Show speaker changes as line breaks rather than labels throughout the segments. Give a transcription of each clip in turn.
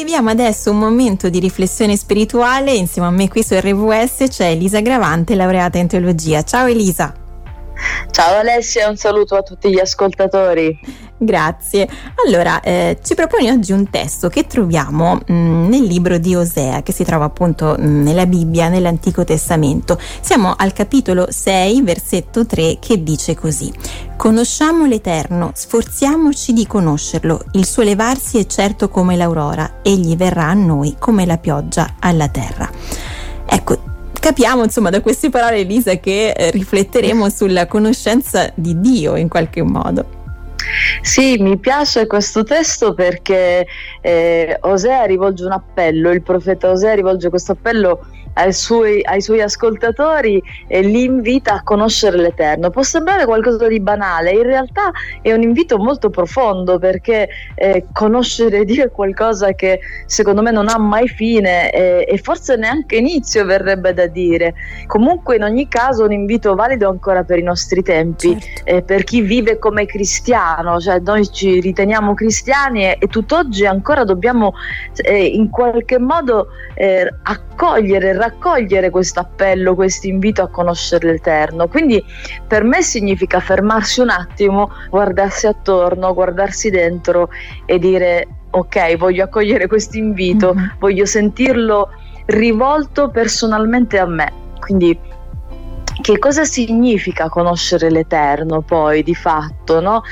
viviamo adesso un momento di riflessione spirituale. Insieme a me qui su RWS c'è Elisa Gravante, laureata in teologia. Ciao Elisa.
Ciao Alessia, un saluto a tutti gli ascoltatori.
Grazie. Allora, eh, ci proponi oggi un testo che troviamo mh, mm, nel libro di Osea, che si trova appunto mh, mm, nella Bibbia, nell'Antico Testamento. Siamo al capitolo 6, versetto 3, che dice così. Conosciamo l'Eterno, sforziamoci di conoscerlo. Il suo levarsi è certo come l'aurora, egli verrà a noi come la pioggia alla terra. Ecco, capiamo insomma da queste parole Elisa che eh, rifletteremo sulla conoscenza di Dio in qualche modo.
Sì, mi piace questo testo perché eh, Osea rivolge un appello, il profeta Osea rivolge questo appello ai suoi, ai suoi ascoltatori e li invita a conoscere l'Eterno. Può sembrare qualcosa di banale, in realtà è un invito molto profondo perché eh, conoscere Dio è qualcosa che secondo me non ha mai fine eh, e forse neanche inizio verrebbe da dire. Comunque in ogni caso un invito valido ancora per i nostri tempi, certo. eh, per chi vive come cristiano, cioè noi ci riteniamo cristiani e, e tutt'oggi ancora dobbiamo eh, in qualche modo eh, accogliere, raccogliere questo appello, questo invito a conoscere l'Eterno. Quindi per me significa fermarsi un attimo, guardarsi attorno, guardarsi dentro e dire ok, voglio accogliere questo invito, mm-hmm. voglio sentirlo rivolto personalmente a me. Quindi che cosa significa conoscere l'Eterno poi di fatto? No?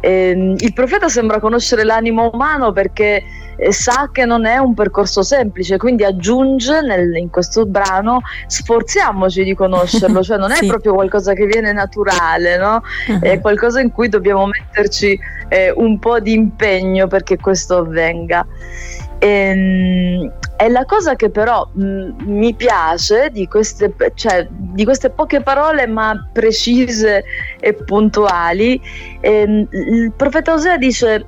Eh, il profeta sembra conoscere l'animo umano perché sa che non è un percorso semplice, quindi aggiunge nel, in questo brano sforziamoci di conoscerlo, cioè non è sì. proprio qualcosa che viene naturale, no? uh-huh. è qualcosa in cui dobbiamo metterci eh, un po' di impegno perché questo avvenga. E, ehm, e la cosa che però mh, mi piace di queste, cioè, di queste, poche parole ma precise e puntuali, ehm, il profeta Osea dice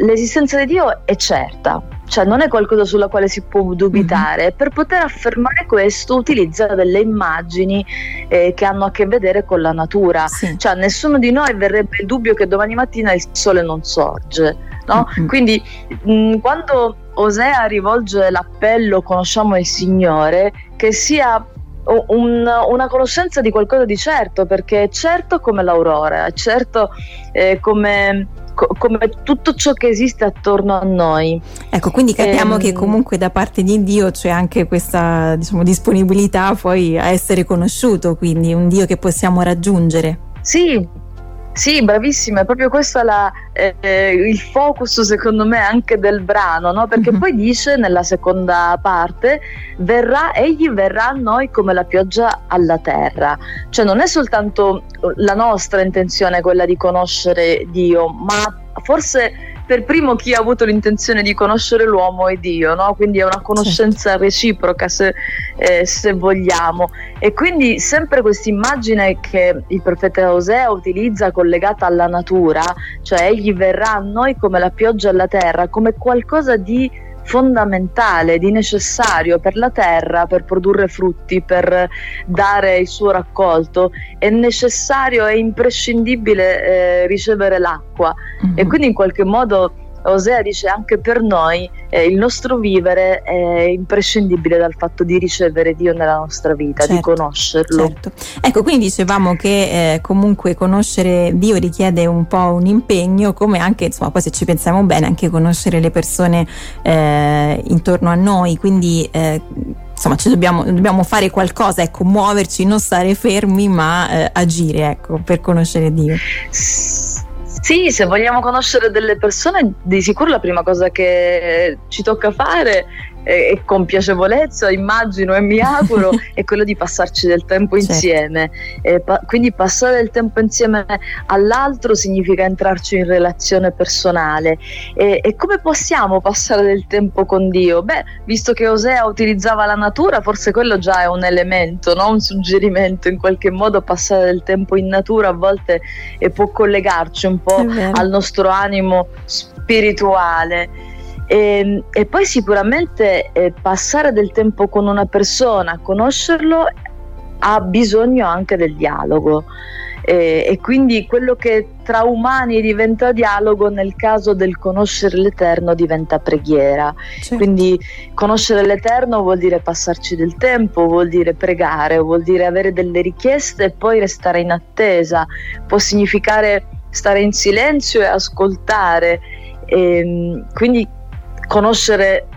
l'esistenza di Dio è certa, cioè non è qualcosa sulla quale si può dubitare. Mm-hmm. Per poter affermare questo utilizza delle immagini eh, che hanno a che vedere con la natura. Sì. Cioè nessuno di noi verrebbe il dubbio che domani mattina il sole non sorge. No? Mm-hmm. Quindi mh, quando Osea rivolge l'appello conosciamo il Signore, che sia un, una conoscenza di qualcosa di certo, perché è certo come l'aurora, è certo eh, come come tutto ciò che esiste attorno a noi.
Ecco, quindi capiamo ehm, che comunque da parte di Dio c'è anche questa diciamo, disponibilità poi a essere conosciuto, quindi un Dio che possiamo raggiungere.
Sì, sì, bravissima, è proprio questo la, eh, il focus secondo me anche del brano, no? perché mm-hmm. poi dice nella seconda parte, verrà, egli verrà a noi come la pioggia alla terra, cioè non è soltanto la nostra intenzione quella di conoscere Dio, ma forse per primo chi ha avuto l'intenzione di conoscere l'uomo è Dio, no? quindi è una conoscenza reciproca se, eh, se, vogliamo. E quindi sempre questa immagine che il profeta Osea utilizza collegata alla natura, cioè egli verrà a noi come la pioggia alla terra, come qualcosa di fondamentale, di necessario per la terra per produrre frutti, per dare il suo raccolto, è necessario e imprescindibile eh, ricevere l'acqua mm-hmm. e quindi in qualche modo Osea dice anche per noi eh, il nostro vivere è imprescindibile dal fatto di ricevere Dio nella nostra vita, certo, di conoscerlo.
Certo. Ecco, quindi dicevamo che eh, comunque conoscere Dio richiede un po' un impegno, come anche, insomma, poi se ci pensiamo bene, anche conoscere le persone eh, intorno a noi, quindi eh, insomma ci dobbiamo, dobbiamo, fare qualcosa, ecco, muoverci, non stare fermi, ma eh, agire, ecco, per conoscere Dio.
Sì, se vogliamo conoscere delle persone, di sicuro la prima cosa che ci tocca fare e, con piacevolezza immagino e mi auguro è quello di passarci del tempo certo. insieme pa- quindi passare del tempo insieme all'altro significa entrarci in relazione personale e, e come possiamo passare del tempo con Dio? Beh, visto che Osea utilizzava la natura forse quello già è un elemento, no? un suggerimento in qualche modo passare del tempo in natura a volte e può collegarci un po' al nostro animo spirituale e, ehm, e poi sicuramente eh, passare del tempo con una persona, conoscerlo, ha bisogno anche del dialogo. e, e quindi quello che tra umani diventa dialogo nel caso del conoscere l'Eterno diventa preghiera. Certo. Quindi conoscere l'Eterno vuol dire passarci del tempo, vuol dire pregare, vuol dire avere delle richieste e poi restare in attesa, può significare stare in silenzio e ascoltare. E, ehm, quindi conoscere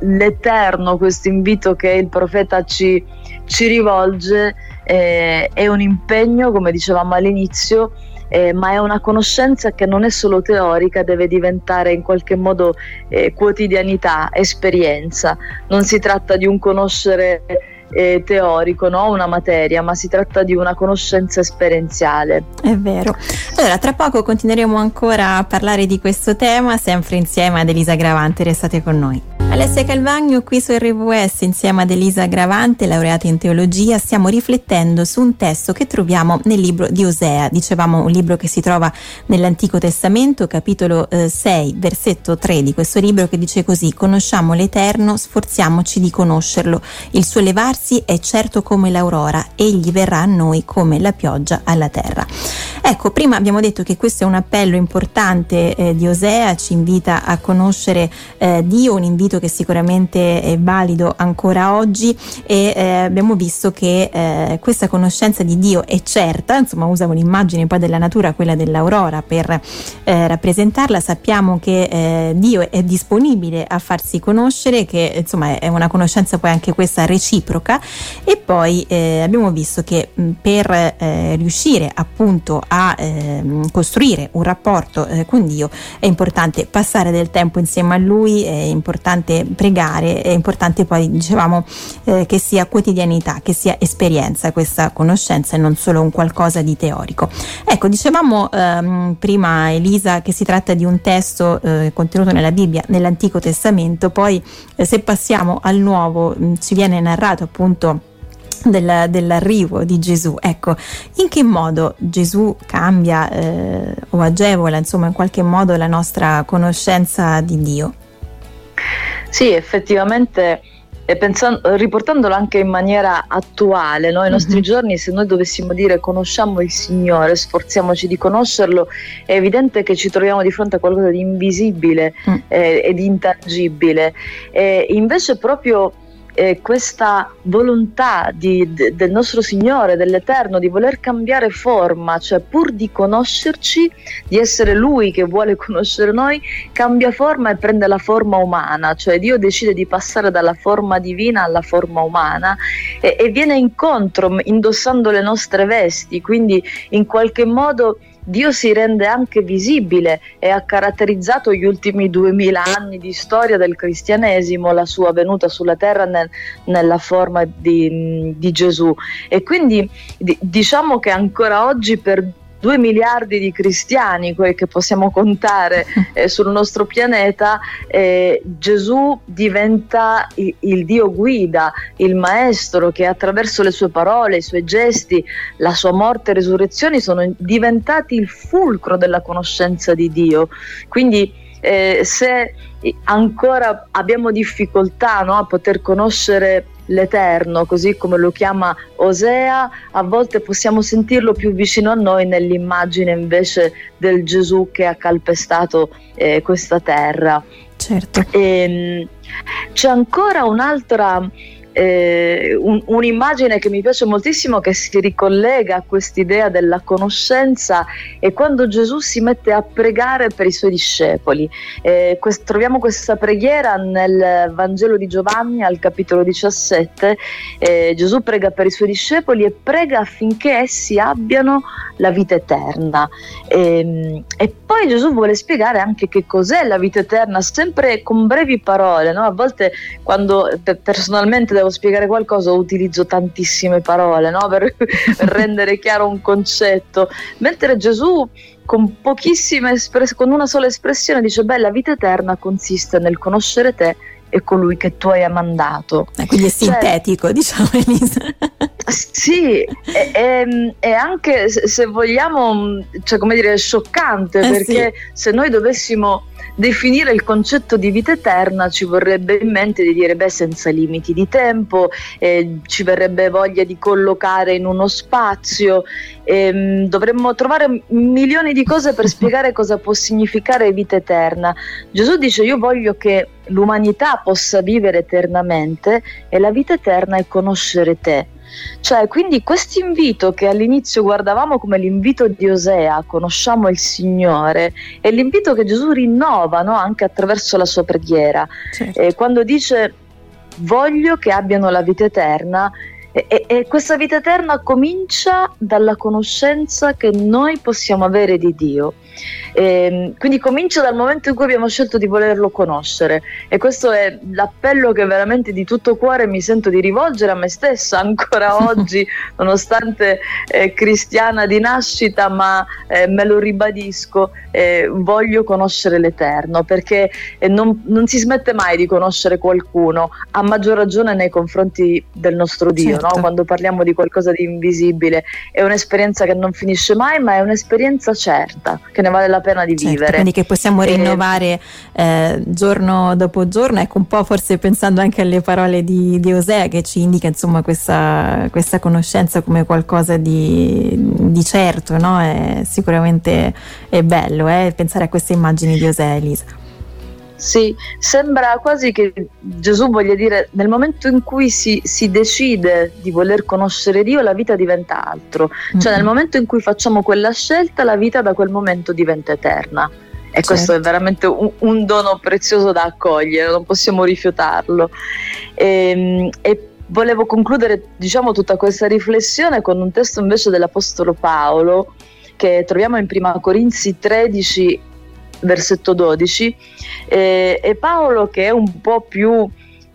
l'Eterno, questo invito che il profeta ci, ci rivolge, eh, è un impegno, come dicevamo all'inizio, eh, ma è una conoscenza che non è solo teorica, deve diventare in qualche modo eh, quotidianità, esperienza. Non si tratta di un conoscere eh, teorico, no? una materia, ma si tratta di una conoscenza esperienziale.
È vero. Allora, tra poco continueremo ancora a parlare di questo tema, sempre insieme ad Elisa Gravante, restate con noi. Alessia Calvagno qui su RWS insieme ad Elisa Gravante, laureata in teologia, stiamo riflettendo su un testo che troviamo nel libro di Osea. Dicevamo un libro che si trova nell'Antico Testamento, capitolo eh, 6, versetto 3 di questo libro che dice così: Conosciamo l'Eterno, sforziamoci di conoscerlo. Il suo levarsi è certo come l'aurora, egli verrà a noi come la pioggia alla terra. Ecco, prima abbiamo detto che questo è un appello importante eh, di Osea, ci invita a conoscere eh, Dio, un invito che sicuramente è valido ancora oggi e eh, abbiamo visto che eh, questa conoscenza di Dio è certa, insomma usa un'immagine poi della natura, quella dell'aurora per eh, rappresentarla, sappiamo che eh, Dio è disponibile a farsi conoscere, che insomma è una conoscenza poi anche questa reciproca. E poi abbiamo visto che mh, per riuscire appunto a ehm, costruire un rapporto con Dio è importante passare del tempo insieme a Lui, è importante pregare, è importante poi dicevamo eh, che sia quotidianità, che sia esperienza questa conoscenza e non solo un qualcosa di teorico. Ecco, dicevamo ehm, prima Elisa che si tratta di un testo eh, contenuto nella Bibbia, nell'Antico Testamento, poi eh, se passiamo al Nuovo mh, ci viene narrato appunto del, dell'arrivo di Gesù. Ecco, in che modo Gesù cambia eh, o agevola, insomma, in qualche modo la nostra conoscenza di Dio?
Sì, effettivamente e pensando, riportandolo anche in maniera attuale, no? ai nostri mm-hmm. giorni, se noi dovessimo dire conosciamo il Signore, sforziamoci di conoscerlo, è evidente che ci troviamo di fronte a qualcosa di invisibile mm. eh, e di intangibile. E invece proprio eh, questa volontà di, de, del nostro Signore, dell'Eterno, di voler cambiare forma, cioè pur di conoscerci, di essere Lui che vuole conoscere noi, cambia forma e prende la forma umana, cioè Dio decide di passare dalla forma divina alla forma umana e, e viene incontro indossando le nostre vesti, quindi in qualche modo Dio si rende anche visibile e ha caratterizzato gli ultimi duemila anni di storia del cristianesimo, la sua venuta sulla terra nel, nella forma di, di, Gesù. E quindi diciamo che ancora oggi per 2 miliardi di cristiani, quelli che possiamo contare eh, sul nostro pianeta, eh, Gesù diventa il, il, Dio guida, il maestro che attraverso le sue parole, i suoi gesti, la sua morte e resurrezione sono diventati il fulcro della conoscenza di Dio. Quindi eh, se ancora abbiamo difficoltà no, a poter conoscere l'Eterno, così come lo chiama Osea, a volte possiamo sentirlo più vicino a noi nell'immagine invece del Gesù che ha calpestato eh, questa terra.
Certo.
E, ehm, c'è ancora un'altra eh, un, un'immagine che mi piace moltissimo che si ricollega a quest'idea della conoscenza è quando Gesù si mette a pregare per i suoi discepoli. Eh, quest- troviamo questa preghiera nel Vangelo di Giovanni al capitolo 17. Eh, Gesù prega per i suoi discepoli e prega affinché essi abbiano la vita eterna. E, ehm, e poi Gesù vuole spiegare anche che cos'è la vita eterna, sempre con brevi parole. No? A volte quando personalmente devo devo spiegare qualcosa utilizzo tantissime parole no? per, per rendere chiaro un concetto, mentre Gesù con pochissime espressioni, con una sola espressione dice beh la vita eterna consiste nel conoscere te e colui che tu hai mandato.
Eh, quindi è cioè sintetico, cioè, diciamo Elisa.
Sì, e, anche se vogliamo, cioè come dire, scioccante eh perché sì. se noi dovessimo definire il concetto di vita eterna ci vorrebbe in mente di dire beh senza limiti di tempo, eh, ci verrebbe voglia di collocare in uno spazio, eh, dovremmo trovare milioni di cose per spiegare cosa può significare vita eterna. Gesù dice io voglio che l'umanità possa vivere eternamente e la vita eterna è conoscere te. Cioè, quindi questo invito che all'inizio guardavamo come l'invito di Osea, conosciamo il Signore, è l'invito che Gesù rinnova no? anche attraverso la sua preghiera. Certo. Eh, quando dice voglio che abbiano la vita eterna, e, e, questa vita eterna comincia dalla conoscenza che noi possiamo avere di Dio. E, ehm, quindi comincia dal momento in cui abbiamo scelto di volerlo conoscere e questo è l'appello che veramente di tutto cuore mi sento di rivolgere a me stessa ancora oggi, nonostante eh, cristiana di nascita, ma eh, me lo ribadisco, eh, voglio conoscere l'Eterno perché eh, non, non, si smette mai di conoscere qualcuno, a maggior ragione nei confronti del nostro Dio, certo. no? Quando parliamo di qualcosa di invisibile, è un'esperienza che non finisce mai, ma è un'esperienza certa, che ne vale la pena di
certo,
vivere.
Quindi che possiamo rinnovare eh, giorno dopo giorno, ecco un po' forse pensando anche alle parole di, di Osea che ci indica insomma questa, questa conoscenza come qualcosa di, di certo, no? È, sicuramente è bello eh, pensare a queste immagini di Osea, Elisa.
Sì, sembra quasi che Gesù voglia dire nel momento in cui si, si decide di voler conoscere Dio la vita diventa altro, mm-hmm. cioè nel momento in cui facciamo quella scelta la vita da quel momento diventa eterna e certo. questo è veramente un, un, dono prezioso da accogliere, non possiamo rifiutarlo. E, ehm, e volevo concludere diciamo tutta questa riflessione con un testo invece dell'Apostolo Paolo che troviamo in Prima Corinzi 13 versetto 12, eh, e Paolo che è un po' più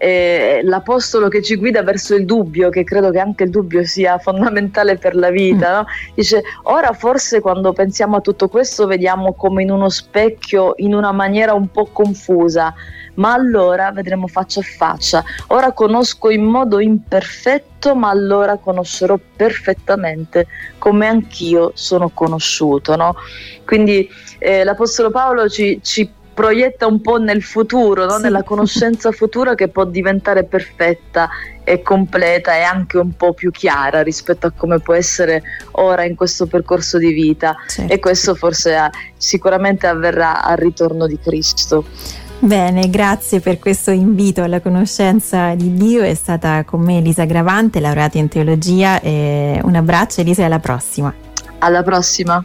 eh, l'apostolo che ci guida verso il dubbio, che credo che anche il dubbio sia fondamentale per la vita, no? dice ora forse quando pensiamo a tutto questo vediamo come in uno specchio in una maniera un po' confusa, ma allora vedremo faccia a faccia. Ora conosco in modo imperfetto, ma allora conoscerò perfettamente come anch'io sono conosciuto. No? Quindi eh, l'Apostolo Paolo ci, ci, proietta un po' nel futuro, no? sì. nella conoscenza futura che può diventare perfetta e completa e anche un po' più chiara rispetto a come può essere ora in questo percorso di vita. Certo. E questo forse ha, sicuramente avverrà al ritorno di Cristo.
Bene, grazie per questo invito alla conoscenza di Dio. È stata con me Elisa Gravante, laureata in teologia. un abbraccio Elisa e alla prossima.
Alla prossima.